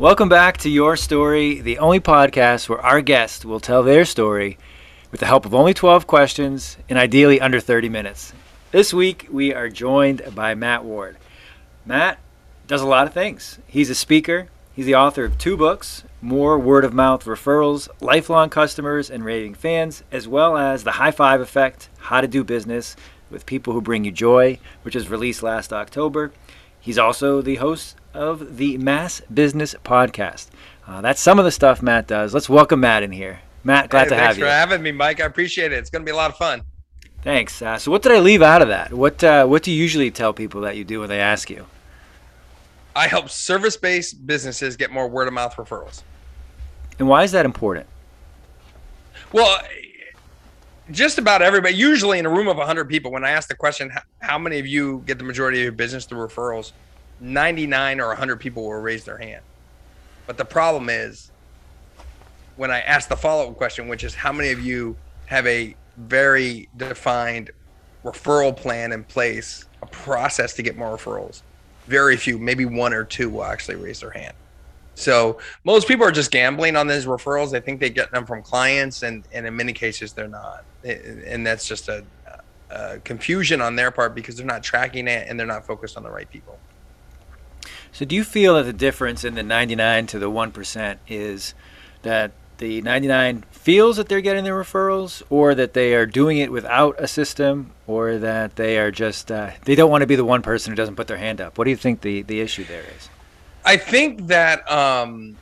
Welcome back to Your Story, the only podcast where our guest will tell their story with the help of only 12 questions and ideally under 30 minutes. This week, we are joined by Matt Ward. Matt does a lot of things. He's a speaker, he's the author of two books More Word of Mouth Referrals, Lifelong Customers and Raving Fans, as well as The High Five Effect How to Do Business with People Who Bring You Joy, which was released last October. He's also the host of the Mass Business Podcast. Uh, that's some of the stuff Matt does. Let's welcome Matt in here. Matt, glad Hey, to have you. thanks for having me, Mike. I appreciate it. It's going to be a lot of fun. Thanks. Uh, so, what did I leave out of that? What uh, What do you usually tell people that you do when they ask you? I help service-based businesses get more word-of-mouth referrals. And why is that important? Well, just about everybody. Usually, in a room of 100 people, when I ask the question, "How- "How many of you get the majority of your business through referrals?" 99 or 100 people will raise their hand. But the problem is, when I ask the follow-up question, which is, "How many of you have a very defined referral plan in place, a process to get more referrals?" Very few, maybe one or two, will actually raise their hand. So most people are just gambling on these referrals. They think they get them from clients, and, and in many cases they're not. And that's just a, a confusion on their part because they're not tracking it and they're not focused on the right people. So, do you feel that the difference in the 99 to the 1% is that the 99 feels that they're getting their referrals, or that they are doing it without a system, or that they are just, uh, they don't want to be the one person who doesn't put their hand up? What do you think the, the issue there is? I think that um,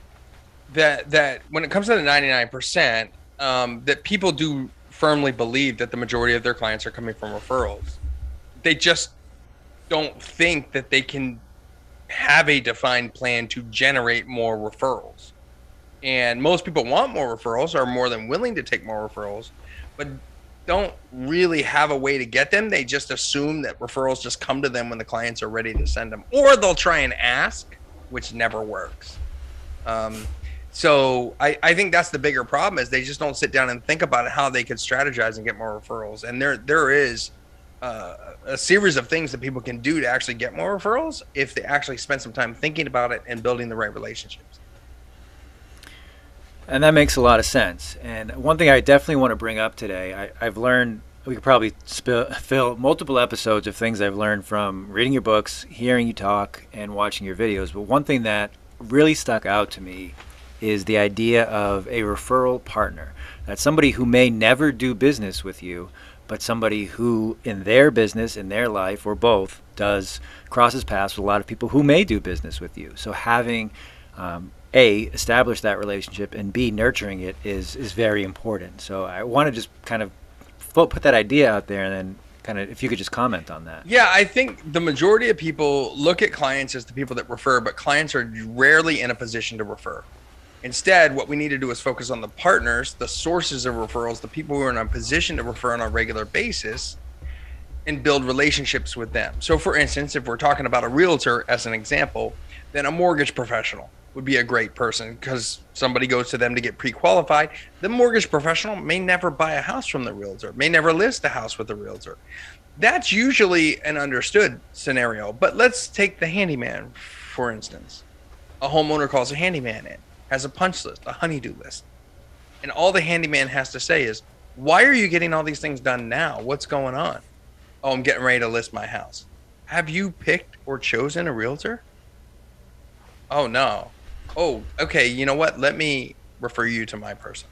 that that when it comes to the 99%, um, that people do firmly believe that the majority of their clients are coming from referrals. They just don't think that they can have a defined plan to generate more referrals. And most people want more referrals, are more than willing to take more referrals, but don't really have a way to get them. They just assume that referrals just come to them when the clients are ready to send them, or they'll try and ask, which never works. Um, so I, I think that's the bigger problem is they just don't sit down and think about how they could strategize and get more referrals. And there there is uh, a series of things that people can do to actually get more referrals if they actually spend some time thinking about it and building the right relationships. And that makes a lot of sense. And one thing I definitely want to bring up today, I, I've learned, we could probably fill multiple episodes of things I've learned from reading your books, hearing you talk, and watching your videos. But one thing that really stuck out to me is the idea of a referral partner. That's somebody who may never do business with you, but somebody who, in their business, in their life, or both, does crosses paths with a lot of people who may do business with you. So having um, a establish that relationship and b nurturing it is is very important. So I want to just kind of put that idea out there, and then kind of if you could just comment on that. Yeah, I think the majority of people look at clients as the people that refer, but clients are rarely in a position to refer. Instead, what we need to do is focus on the partners, the sources of referrals, the people who are in a position to refer on a regular basis, and build relationships with them. So, for instance, if we're talking about a realtor as an example, then a mortgage professional would be a great person because somebody goes to them to get pre-qualified. The mortgage professional may never buy a house from the realtor, may never list a house with the realtor. That's usually an understood scenario. But let's take the handyman, for instance. A homeowner calls a handyman in, has a punch list, a honeydew list. And all the handyman has to say is, Why are you getting all these things done now? What's going on? Oh, I'm getting ready to list my house. Have you picked or chosen a realtor? Oh, no. Oh, okay. You know what? Let me refer you to my person.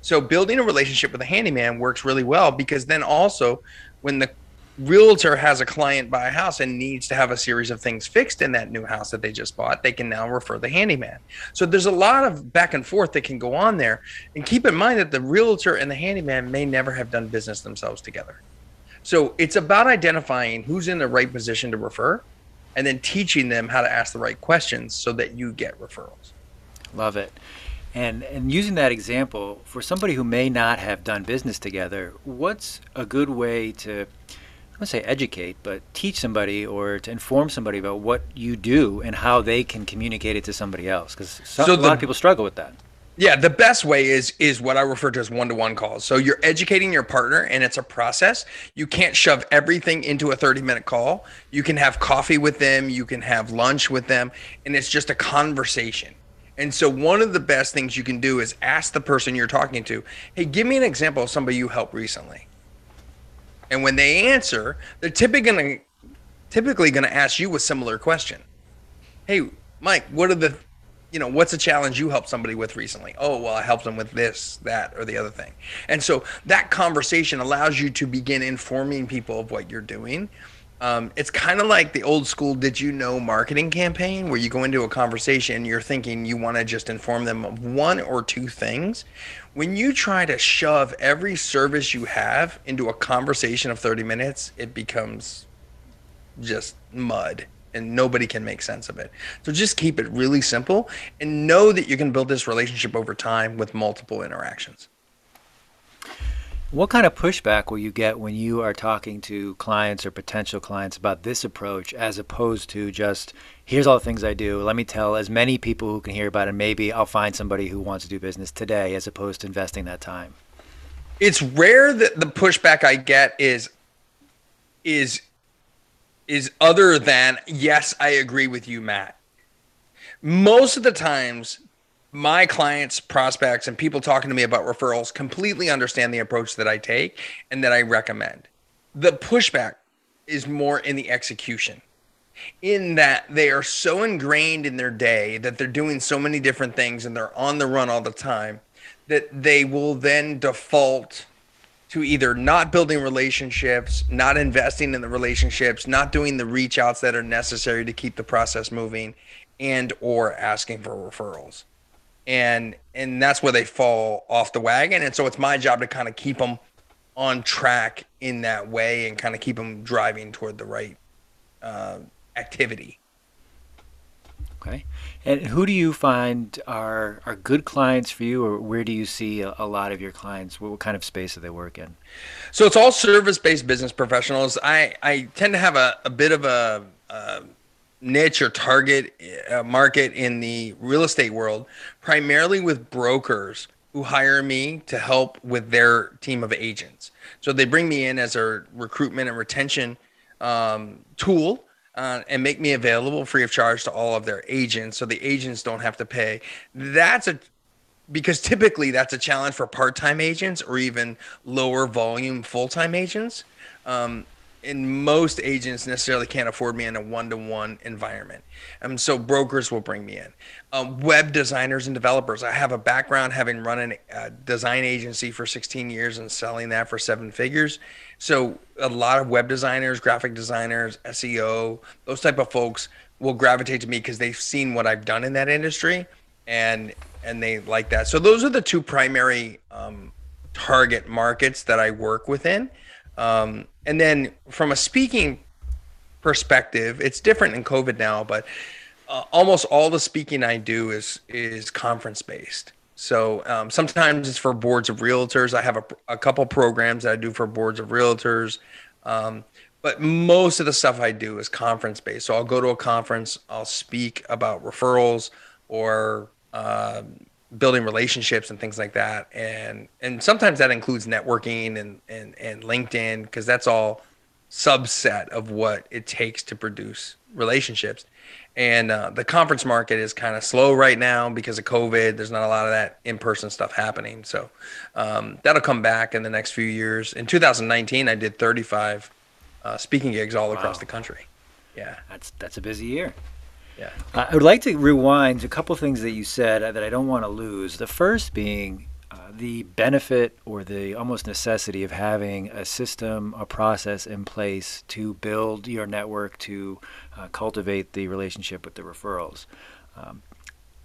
So, building a relationship with a handyman works really well because then also when the realtor has a client buy a house and needs to have a series of things fixed in that new house that they just bought, they can now refer the handyman. So there's a lot of back and forth that can go on there. And keep in mind that the realtor and the handyman may never have done business themselves together. So it's about identifying who's in the right position to refer and then teaching them how to ask the right questions so that you get referrals. Love it. And and using that example for somebody who may not have done business together, what's a good way to I don't say educate, but teach somebody or to inform somebody about what you do and how they can communicate it to somebody else? Because So a lot of people struggle with that. Yeah, the best way is is what I refer to as one-to-one calls. So you're educating your partner and it's a process. You can't shove everything into a 30-minute call. You can have coffee with them, you can have lunch with them, and it's just a conversation. And so one of the best things you can do is ask the person you're talking to, "Hey, give me an example of somebody you helped recently." And when they answer, they're typically going to typically going to ask you a similar question. Hey, Mike, what are the you know, what's a challenge you helped somebody with recently? Oh, well, I helped them with this, that, or the other thing. And so that conversation allows you to begin informing people of what you're doing. Um, it's kind of like the old school did you know marketing campaign where you go into a conversation you're thinking you want to just inform them of one or two things when you try to shove every service you have into a conversation of 30 minutes it becomes just mud and nobody can make sense of it. So just keep it really simple and know that you can build this relationship over time with multiple interactions. What kind of pushback will you get when you are talking to clients or potential clients about this approach as opposed to just here's all the things I do, let me tell as many people who can hear about it, maybe I'll find somebody who wants to do business today as opposed to investing that time? It's rare that the pushback I get is is is other than yes, I agree with you, Matt. Most of the times, my clients, prospects, and people talking to me about referrals completely understand the approach that I take and that I recommend. The pushback is more in the execution, in that they are so ingrained in their day that they're doing so many different things and they're on the run all the time that they will then default to either not building relationships, not investing in the relationships, not doing the reach outs that are necessary to keep the process moving and or asking for referrals. And and that's where they fall off the wagon and so it's my job to kind of keep them on track in that way and kind of keep them driving toward the right uh, activity. Okay. And who do you find are are good clients for you, or where do you see a, a lot of your clients? What, what, kind of space do they work in? So it's all service based business professionals. I I tend to have a, a bit of a, a niche or target uh, market in the real estate world, primarily with brokers who hire me to help with their team of agents. So they bring me in as a recruitment and retention um, tool uh, and make me available free of charge to all of their agents so the agents don't have to pay that's a because typically that's a challenge for part-time agents or even lower volume full-time agents um, and most agents necessarily can't afford me in a one-to-one environment. And so brokers will bring me in. Um, web designers and developers. I have a background having run a design agency for 16 years and selling that for seven figures. So a lot of web designers graphic designers seo those type of folks will gravitate to me because they've seen what i've done in that industry and and they like that. So those are the two primary um, target markets that i work within um, and then from a speaking perspective, it's different in COVID now, but uh, almost all the speaking I do is is conference based. So um, sometimes it's for boards of realtors. I have a, a couple programs that I do for boards of realtors. Um, but most of the stuff I do is conference based. So I'll go to a conference, I'll speak about referrals or uh, building relationships and things like that. And and sometimes that includes networking and and, and linkedin because that's all subset of what it takes to produce relationships. And uh, the conference market is kind of slow right now because of covid. There's not a lot of that in-person stuff happening. So um, that'll come back in the next few years. In 2019 i did 35 uh, speaking gigs all wow. across the country. Yeah. That's that's a busy year yeah. Uh, I would like to rewind a couple things that you said that I don't want to lose. The first being uh, the benefit or the almost necessity of having a system, a process in place to build your network, to uh, cultivate the relationship with the referrals. Um,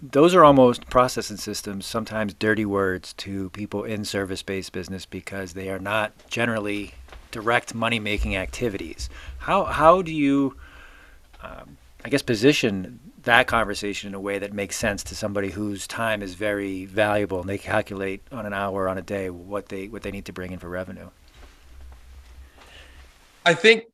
those are almost process and systems, sometimes dirty words to people in service based business because they are not generally direct money making activities. How, how do you um, I guess, position that conversation in a way that makes sense to somebody whose time is very valuable and they calculate on an hour on a day what they what they need to bring in for revenue. I think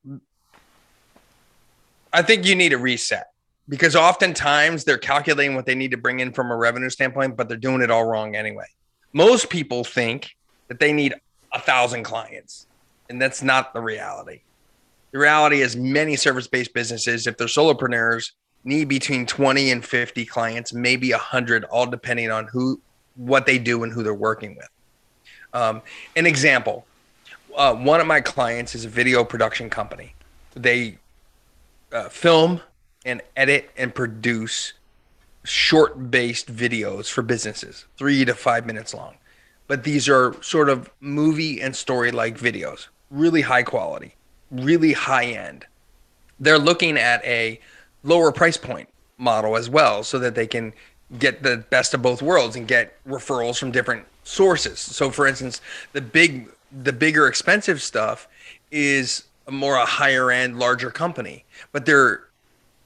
I think you need a reset. because oftentimes they're calculating what they need to bring in from a revenue standpoint, but they're doing it all wrong anyway. Most people think that they need a thousand clients, and that's not the reality. The reality is, many service based businesses, if they're solopreneurs, need between 20 and 50 clients, maybe 100, all depending on who, what they do, and who they're working with. Um, an example uh, one of my clients is a video production company. They uh, film and edit and produce short based videos for businesses, three to five minutes long. But these are sort of movie and story like videos, really high quality, really high end. They're looking at a lower price point model as well so that they can get the best of both worlds and get referrals from different sources. So for instance, the big the bigger expensive stuff is a more a higher end larger company, but they're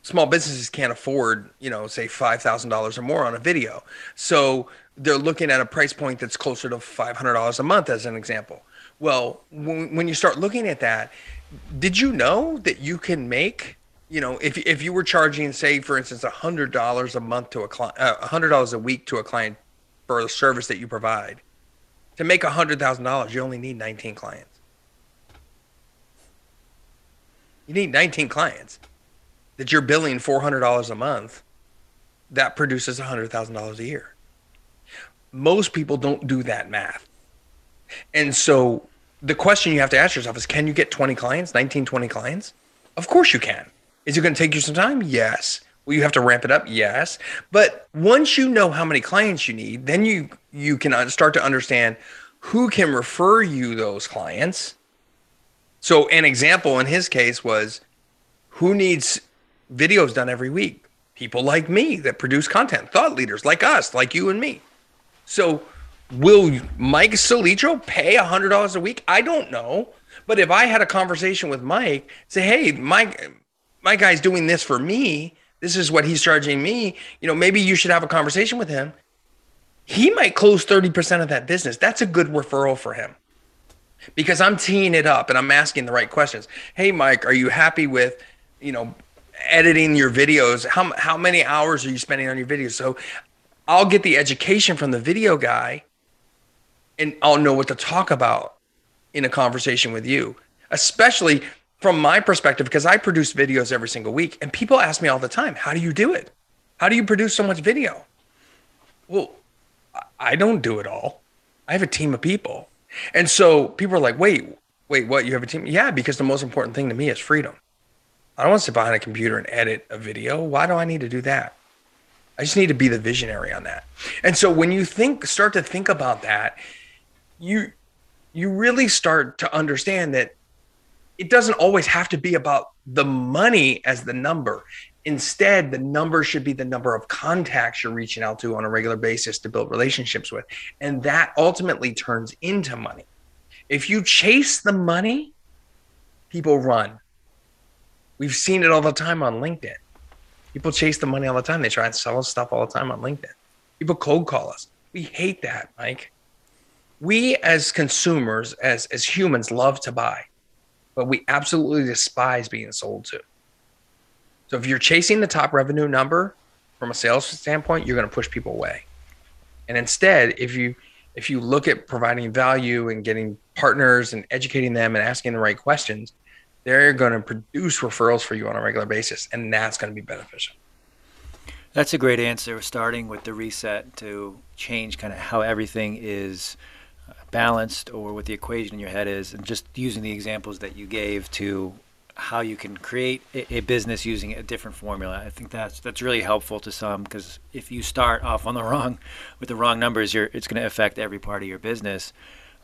small businesses can't afford, you know, say $5,000 or more on a video. So they're looking at a price point that's closer to $500 a month as an example. Well, when, when you start looking at that, did you know that you can make you know, if if you were charging, say, for instance, hundred dollars a month to a client, uh, a hundred dollars a week to a client for a service that you provide, to make hundred thousand dollars, you only need nineteen clients. You need nineteen clients that you're billing four hundred dollars a month. That produces a hundred thousand dollars a year. Most people don't do that math, and so the question you have to ask yourself is: Can you get twenty clients, 19, 20 clients? Of course you can. Is it going to take you some time? Yes. Will you have to ramp it up? Yes. But once you know how many clients you need, then you you can uh, start to understand who can refer you those clients. So an example in his case was who needs videos done every week? People like me that produce content, thought leaders like us, like you and me. So will Mike Salitro pay $100 a week? I don't know. But if I had a conversation with Mike, say, hey, Mike, my guy's doing this for me. This is what he's charging me. You know, maybe you should have a conversation with him. He might close 30% of that business. That's a good referral for him because I'm teeing it up and I'm asking the right questions. Hey, Mike, are you happy with, you know, editing your videos? How, how many hours are you spending on your videos? So I'll get the education from the video guy and I'll know what to talk about in a conversation with you, especially from my perspective, because I produce videos every single week, and people ask me all the time, How do you do it? How do you produce so much video? Well, I don't do it all. I have a team of people. And so people are like, Wait, wait, what? You have a team? Yeah, because the most important thing to me is freedom. I don't want to sit behind a computer and edit a video. Why do I need to do that? I just need to be the visionary on that. And so when you think, start to think about that, you you really start to understand that it doesn't always have to be about the money as the number. Instead, the number should be the number of contacts you're reaching out to on a regular basis to build relationships with. And that ultimately turns into money. If you chase the money, people run. We've seen it all the time on LinkedIn. People chase the money all the time. They try and sell us stuff all the time on LinkedIn. People cold call us. We hate that, Mike. We as consumers, as, as humans, love to buy but we absolutely despise being sold to. So if you're chasing the top revenue number from a sales standpoint, you're going to push people away. And instead, if you if you look at providing value and getting partners and educating them and asking the right questions, they're going to produce referrals for you on a regular basis, and that's going to be beneficial. That's a great answer. Starting with the reset to change kind of how everything is balanced or what the equation in your head is, and just using the examples that you gave to how you can create a, a business using a different formula. I think that's that's really helpful to some because if you start off on the wrong with the wrong numbers, you're it's going to affect every part of your business.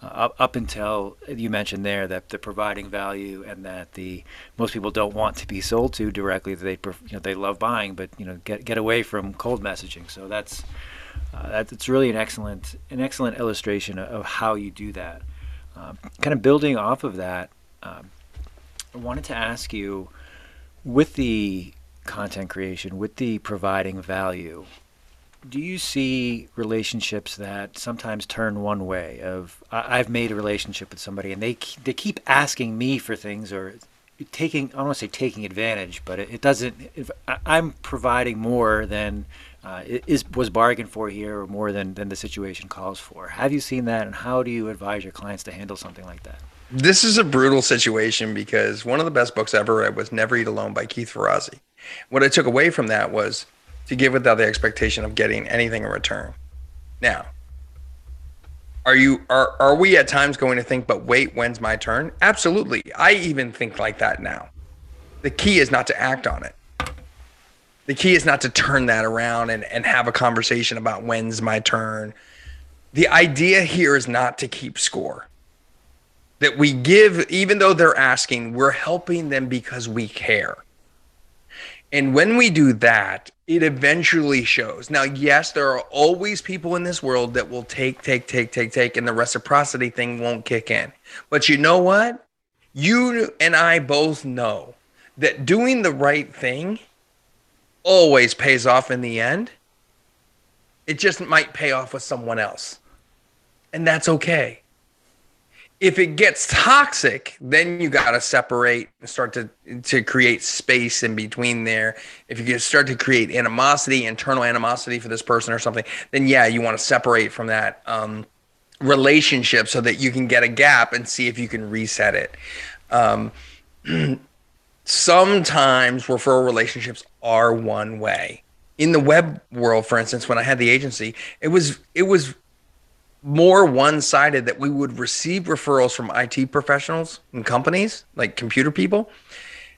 Uh, up, up until you mentioned there that the providing value and that the most people don't want to be sold to directly. They you know they love buying, but you know get get away from cold messaging. So that's uh, that's really an excellent an excellent illustration of, how you do that. Um, kind of building off of that, um, I wanted to ask you, with the content creation, with the providing value, do you see relationships that sometimes turn one way? Of I, have made a relationship with somebody and they they keep asking me for things, or taking I don't want to say taking advantage, but it, it doesn't. I'm providing more than uh, is was bargained for here, or more than than the situation calls for. Have you seen that, and how do you advise your clients to handle something like that? This is a brutal situation because one of the best books I ever read was Never Eat Alone by Keith Ferrazzi. What I took away from that was to give without the expectation of getting anything in return. Now, are you are are we at times going to think, but wait, when's my turn? Absolutely. I even think like that now. The key is not to act on it. The key is not to turn that around and, and have a conversation about when's my turn. The idea here is not to keep score. That we give, even though they're asking, we're helping them because we care. And when we do that, it eventually shows. Now, yes, there are always people in this world that will take, take, take, take, take, and the reciprocity thing won't kick in. But you know what? You and I both know that doing the right thing always pays off in the end. It just might pay off with someone else. And that's okay. If it gets toxic, then you got to separate and start to to create space in between there. If you start to create animosity, internal animosity for this person or something, then yeah, you want to separate from that um, relationship so that you can get a gap and see if you can reset it. Um, sometimes referral relationships are one way. In the web world, for instance, when I had the agency, it was it was more one-sided that we would receive referrals from IT professionals and companies, like computer people,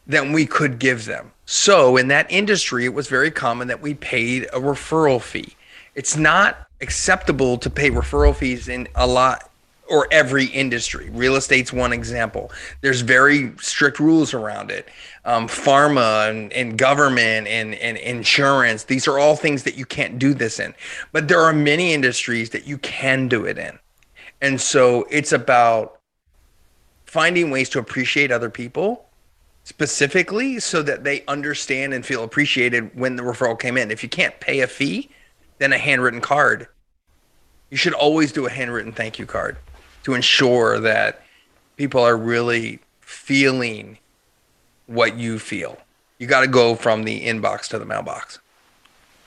than we could give them. So in that industry, it was very common that we paid a referral fee. It's not acceptable to pay referral fees in a lot or every industry. Real estate's one example. There's very strict rules around it. Um, pharma and, and government and, and insurance, these are all things that you can't do this in. But there are many industries that you can do it in. And so it's about finding ways to appreciate other people specifically so that they understand and feel appreciated when the referral came in. If you can't pay a fee, then a handwritten card. You should always do a handwritten thank you card to ensure that people are really feeling what you feel. You got to go from the inbox to the mailbox.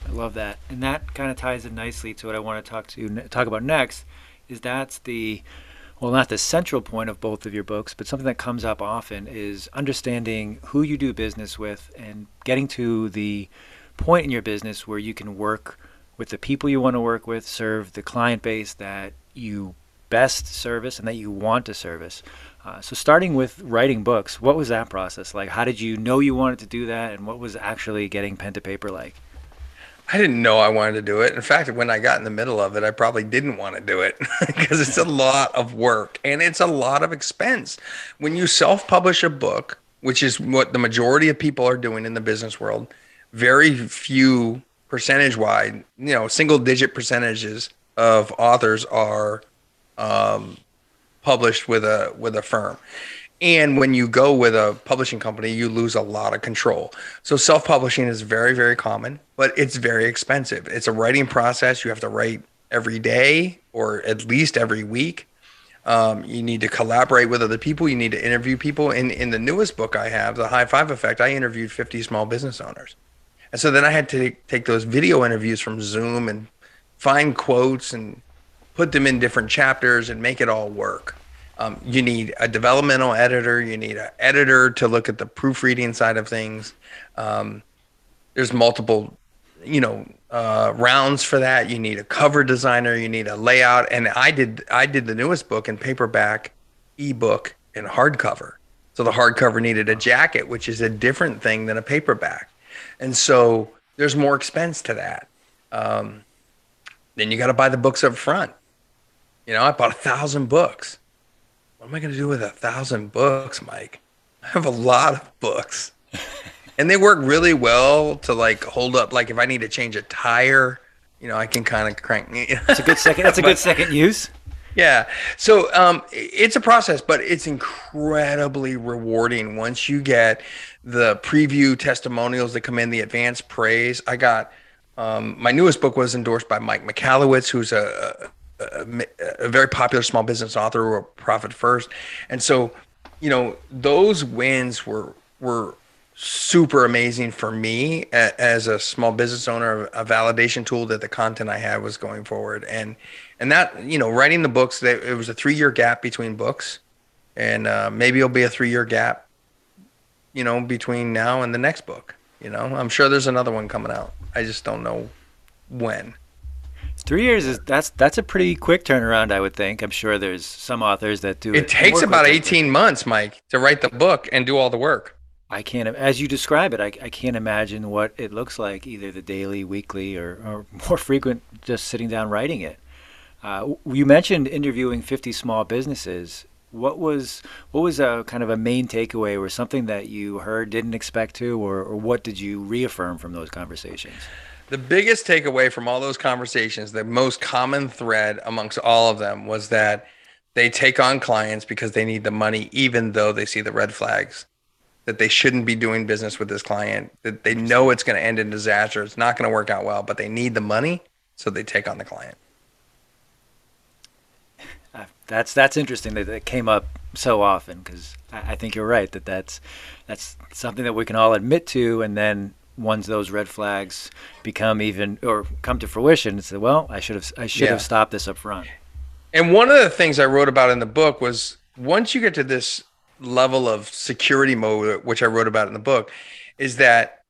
I love that, and that kind of ties in nicely to what I want to talk to talk about next. Is that's the well, not the central point of both of your books, but something that comes up often is understanding who you do business with and getting to the point in your business where you can work with the people you want to work with, serve the client base that you best service and that you want to service. Uh, so, starting with writing books, what was that process like? How did you know you wanted to do that, and what was actually getting pen to paper like? I didn't know I wanted to do it. In fact, when I got in the middle of it, I probably didn't want to do it because it's a lot of work and it's a lot of expense. When you self publish a book, which is what the majority of people are doing in the business world, very few percentage wide, you know, single digit percentages of authors are um, published with a with a firm. And when you go with a publishing company, you lose a lot of control. So self publishing is very very common, but it's very expensive. It's a writing process. You have to write every day or at least every week. Um, you need to collaborate with other people. You need to interview people. In in the newest book I have, the High Five Effect, I interviewed 50 small business owners, and so then I had to take those video interviews from Zoom and find quotes and put them in different chapters and make it all work. Um, you need a developmental editor. You need an editor to look at the proofreading side of things. Um, there's multiple, you know, uh, rounds for that. You need a cover designer. You need a layout. And I did I did the newest book in paperback, ebook, and hardcover. So the hardcover needed a jacket, which is a different thing than a paperback. And so there's more expense to that. Um, then you got to buy the books up front. You know, I bought a thousand books. What am I going to do with a thousand books, Mike? I have a lot of books, and they work really well to like hold up. Like if I need to change a tire, you know, I can kind of crank. That's a good second. That's a good second use. Yeah. So um, it's a process, but it's incredibly rewarding once you get the preview testimonials that come in, the advanced praise. I got um, my newest book was endorsed by Mike Michalowicz, who's a, a, very popular small business author or profit first. And so, you know, those wins were were super amazing for me as a small business owner a validation tool that the content i had was going forward. And and that you know writing the books that it was a three year gap between books. And uh, maybe it'll be a three year gap you know between now and the next book you know? I'm sure there's another one coming out. I just don't know when Three years is that's that's a pretty quick turnaround, I would think. I'm sure there's some authors that do it. It takes about 18 months, Mike, to write the book and do all the work. I can't, as you describe it, I, I can't imagine what it looks like, either the daily, weekly, or, or more frequent, just sitting down writing it. Uh, you mentioned interviewing 50 small businesses. What was what was a kind of a main takeaway, or something that you heard didn't expect to, or, or what did you reaffirm from those conversations? The biggest takeaway from all those conversations, the most common thread amongst all of them, was that they take on clients because they need the money, even though they see the red flags that they shouldn't be doing business with this client, that they know it's going to end in disaster, it's not going to work out well, but they need the money, so they take on the client. Uh, that's that's interesting that it came up so often because I, I, think you're right that that's that's something that we can all admit to, and then once those red flags become even or come to fruition, it's well, I should have I should yeah. have stopped this up front. And one of the things I wrote about in the book was once you get to this level of security mode, which I wrote about in the book, is that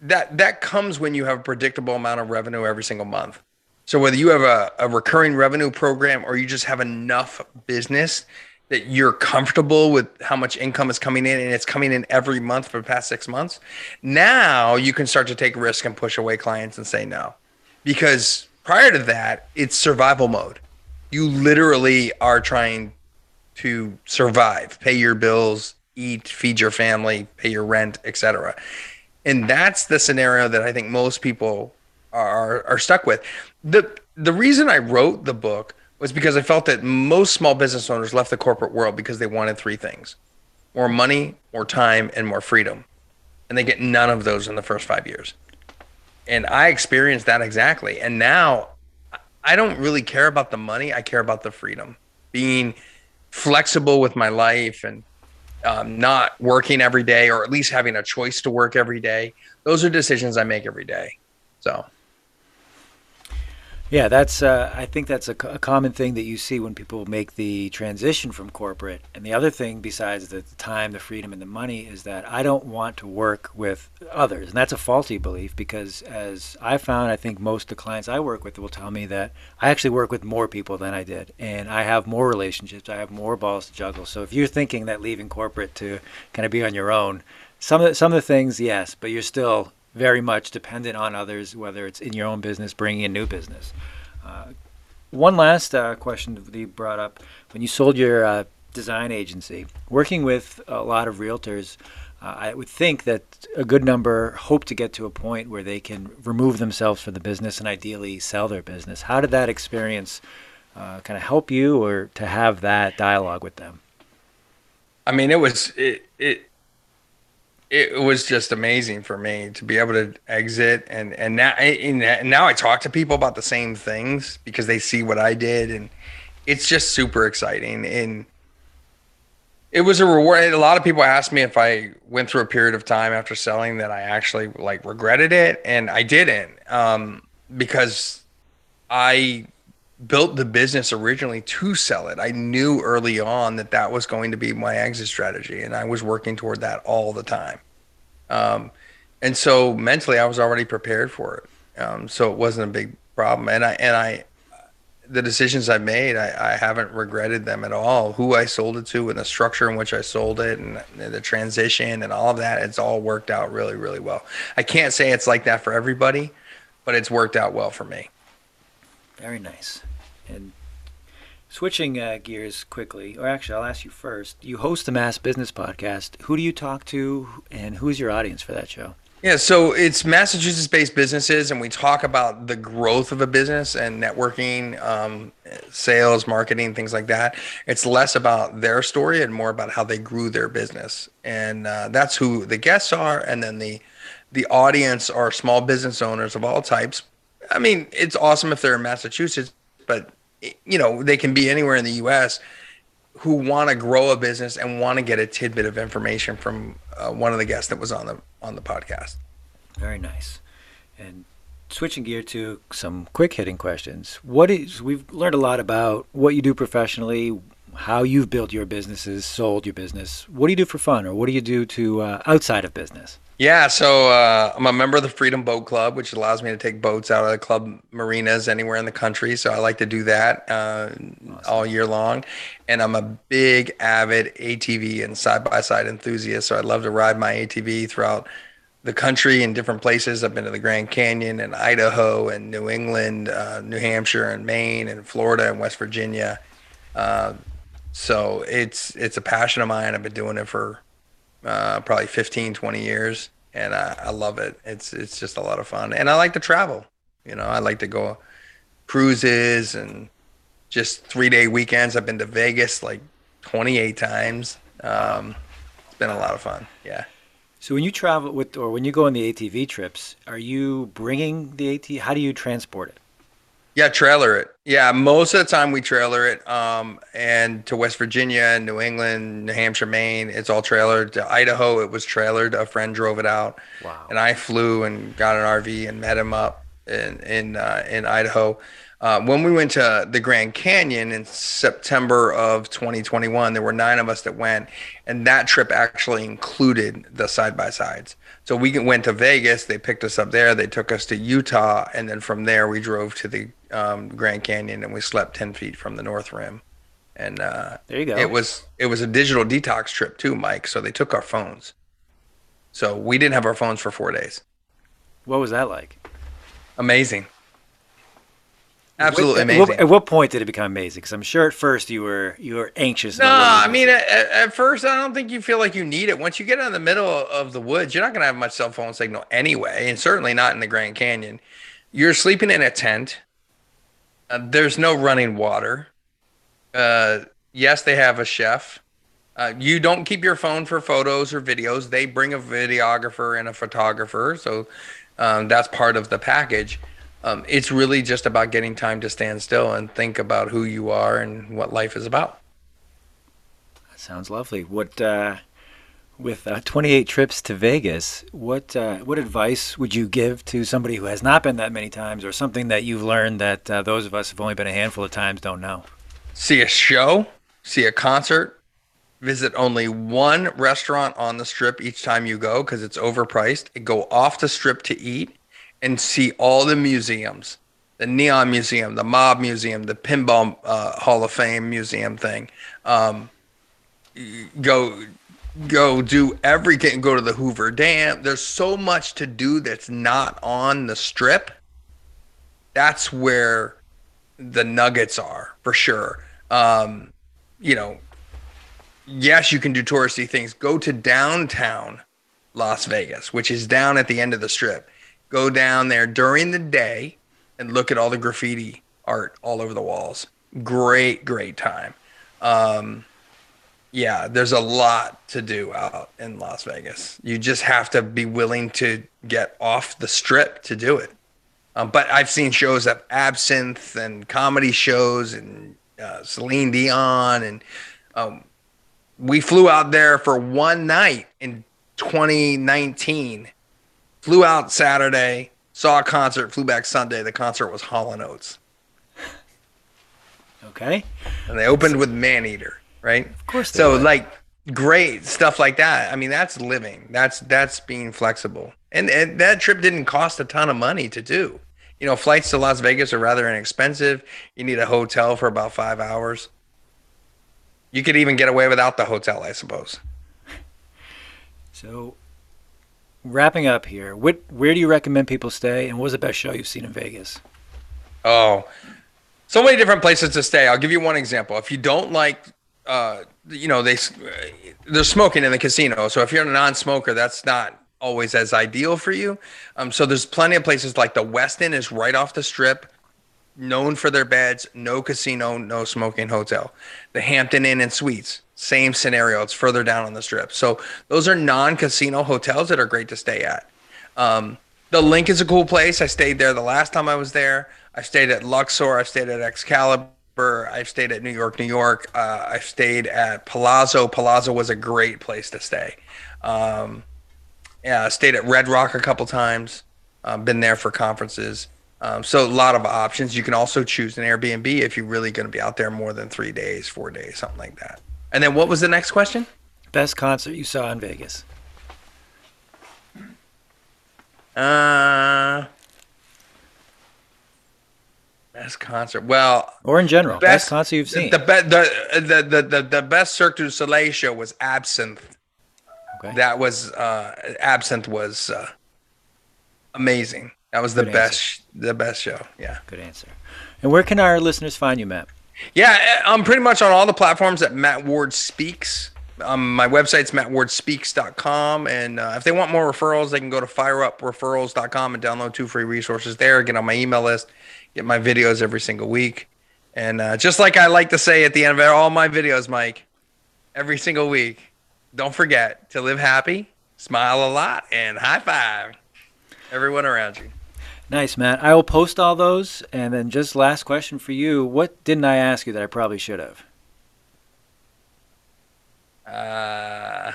that that comes when you have a predictable amount of revenue every single month. So whether you have a, a recurring revenue program or you just have enough business that you're comfortable with how much income is coming in and it's coming in every month for the past six months, now you can start to take risk and push away clients and say no. Because prior to that, it's survival mode. You literally are trying to survive, pay your bills, eat, feed your family, pay your rent, etc. And that's the scenario that I think most people are are stuck with. The the reason I wrote the book was because I felt that most small business owners left the corporate world because they wanted three things. More money, more time, and more freedom. And they get none of those in the first 5 years. And I experienced that exactly. And now I don't really care about the money, I care about the freedom. Being flexible with my life and um, not working every day or at least having a choice to work every day. Those are decisions I make every day. So. Yeah, that's. Uh, I think that's a, a, common thing that you see when people make the transition from corporate. And the other thing, besides the time, the freedom, and the money, is that I don't want to work with others, and that's a faulty belief because, as I found, I think most of the clients I work with will tell me that I actually work with more people than I did, and I have more relationships, I have more balls to juggle. So if you're thinking that leaving corporate to kind of be on your own, some of the, some of the things, yes, but you're still very much dependent on others, whether it's in your own business, bringing in new business. Uh, one last uh, question that you brought up when you sold your uh, design agency, working with a lot of realtors. Uh, I would think that a good number hope to get to a point where they can remove themselves from the business and ideally sell their business. How did that experience uh, kind of help you, or to have that dialogue with them? I mean, it was it it it was just amazing for me to be able to exit and and now and now I talk to people about the same things because they see what I did and it's just super exciting. And it was a reward a lot of people asked me if I went through a period of time after selling that I actually like regretted it and I didn't um, because I built the business originally to sell it. I knew early on that that was going to be my exit strategy, and I was working toward that all the time. Um, and so mentally, I was already prepared for it. Um, so it wasn't a big problem. And I and I, the decisions I made, I, I haven't regretted them at all. Who I sold it to, and the structure in which I sold it, and the transition, and all of that, it's all worked out really, really well. I can't say it's like that for everybody, but it's worked out well for me. Very nice. And switching uh, gears quickly, or actually, I'll ask you first. You host the Mass Business Podcast. Who do you talk to, and who's your audience for that show? Yeah, so it's Massachusetts based businesses, and we talk about the growth of a business and networking, um, sales, marketing, things like that. It's less about their story and more about how they grew their business. And uh, that's who the guests are. And then the, the audience are small business owners of all types. I mean, it's awesome if they're in Massachusetts, but you know, they can be anywhere in the US who want to grow a business and want to get a tidbit of information from uh, one of the guests that was on the on the podcast. Very nice. And switching gear to some quick hitting questions. What is we've learned a lot about what you do professionally, how you've built your businesses, sold your business. What do you do for fun, or what do you do to uh, outside of business? Yeah, so uh, I'm a member of the Freedom Boat Club, which allows me to take boats out of the club marinas anywhere in the country. So I like to do that uh, awesome. all year long. And I'm a big, avid ATV and side by side enthusiast. So I love to ride my ATV throughout the country in different places. I've been to the Grand Canyon and Idaho and New England, uh, New Hampshire and Maine and Florida and West Virginia. Uh, so it's it's a passion of mine. I've been doing it for uh, probably 15, 20 years, and I, I love it. It's it's just a lot of fun, and I like to travel. You know, I like to go cruises and just three day weekends. I've been to Vegas like 28 times. Um, it's been a lot of fun. Yeah. So when you travel with, or when you go on the ATV trips, are you bringing the AT? How do you transport it? Yeah, trailer it. Yeah, most of the time we trailer it. Um, and to West Virginia, and New England, New Hampshire, Maine, it's all trailered. To Idaho, it was trailered. A friend drove it out. Wow. And I flew and got an RV and met him up in in uh, in Idaho. Uh, when we went to the Grand Canyon in September of 2021, there were nine of us that went, and that trip actually included the side by sides. So we went to Vegas. They picked us up there. They took us to Utah, and then from there we drove to the um, Grand Canyon, and we slept 10 feet from the North Rim. And uh, there you go. It was it was a digital detox trip too, Mike. So they took our phones. So we didn't have our phones for four days. What was that like? Amazing. Absolutely at, amazing. At what, at what, point did it become amazing? Because I'm sure at first you were you were anxious. No, I mean at, at, first I don't think you feel like you need it. Once you get in the middle of the woods, you're not going to have much cell phone signal anyway, and certainly not in the Grand Canyon. You're sleeping in a tent. Uh, there's no running water. Uh, yes, they have a chef. Uh, you don't keep your phone for photos or videos. They bring a videographer and a photographer, so um, that's part of the package um, it's really just about getting time to stand still and think about who you are and what life is about. That sounds lovely. What uh, with uh, 28 trips to Vegas, what uh, what advice would you give to somebody who has not been that many times, or something that you've learned that uh, those of us who've only been a handful of times don't know? See a show, see a concert, visit only one restaurant on the strip each time you go because it's overpriced. Go off the strip to eat and see all the museums the Neon Museum, the Mob Museum, the Pinball uh, Hall of Fame Museum thing. Um, go go do everything go to the hoover dam. There's so much to do that's not on the strip. That's where the nuggets are for sure. Um, you know yes you can do touristy things. Go to downtown las vegas which is down at the end of the strip go down there during the day and look at all the graffiti art all over the walls. Great, great time. Um, yeah, there's a lot to do out in Las Vegas. You just have to be willing to get off the strip to do it. Um, but I've seen shows of Absinthe and comedy shows and uh, Celine Dion. And um, we flew out there for one night in 2019 Flew out Saturday, saw a concert, flew back Sunday. The concert was Hall and Oates. Okay. And they opened with Maneater, right? Of course. So would. like great stuff like that. I mean, that's living. That's that's being flexible. And and that trip didn't cost a ton of money to do. You know, flights to Las Vegas are rather inexpensive. You need a hotel for about five hours. You could even get away without the hotel, I suppose. So wrapping up here, what, where do you recommend people stay, and what was the best show you've seen in Vegas? Oh, so many different places to stay. I'll give you one example. If you don't like, uh, you know, they they're smoking in the casino. So if you're a non-smoker, that's not always as ideal for you. Um, so there's plenty of places like the Westin is right off the strip, known for their beds, no casino, no smoking hotel. The Hampton Inn and Suites, same scenario. It's further down on the strip. So those are non-casino hotels that are great to stay at. Um, the LINQ is a cool place. I stayed there the last time I was there. I stayed at Luxor. I stayed at Excalibur. I've stayed at New York, New York. Uh, I've stayed at Palazzo. Palazzo was a great place to stay. Um, yeah, I stayed at Red Rock a couple times. Uh, been there for conferences. Um, so a lot of options. You can also choose an Airbnb if you're really going to be out there more than three days, four days, something like that. And then what was the next question? Best concert you saw in Vegas? Uh, best concert. Well, or in general, best, best concert you've seen. The, be- the, the the the the best Cirque du Soleil show was Absinthe. Okay. That was uh, Absinthe was uh, amazing. That was the Good best answer. the best show. Yeah. Good answer. And where can our listeners find you, Matt? Yeah, I'm pretty much on all the platforms that Matt Ward Speaks. Um, my website's mattwardspeaks.com. And uh, if they want more referrals, they can go to fireupreferrals.com and download two free resources there. Get on my email list, get my videos every single week. And uh, just like I like to say at the end of all my videos, Mike, every single week, don't forget to live happy, smile a lot, and high five everyone around you. Nice, Matt. I will post all those. And then just last question for you. What didn't I ask you that I probably should have? Uh,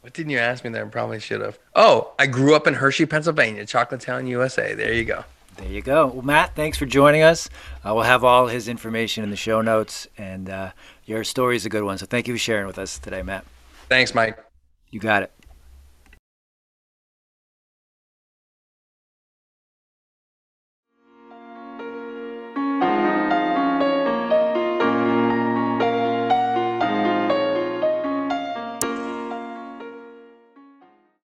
what didn't you ask me that I probably should have? Oh, I grew up in Hershey, Pennsylvania, Chocolate Town, USA. There you go. There you go. Well, Matt, thanks for joining us. Uh, we'll have all his information in the show notes, and uh, your story is a good one. So thank you for sharing with us today, Matt. Thanks, Mike. You got it.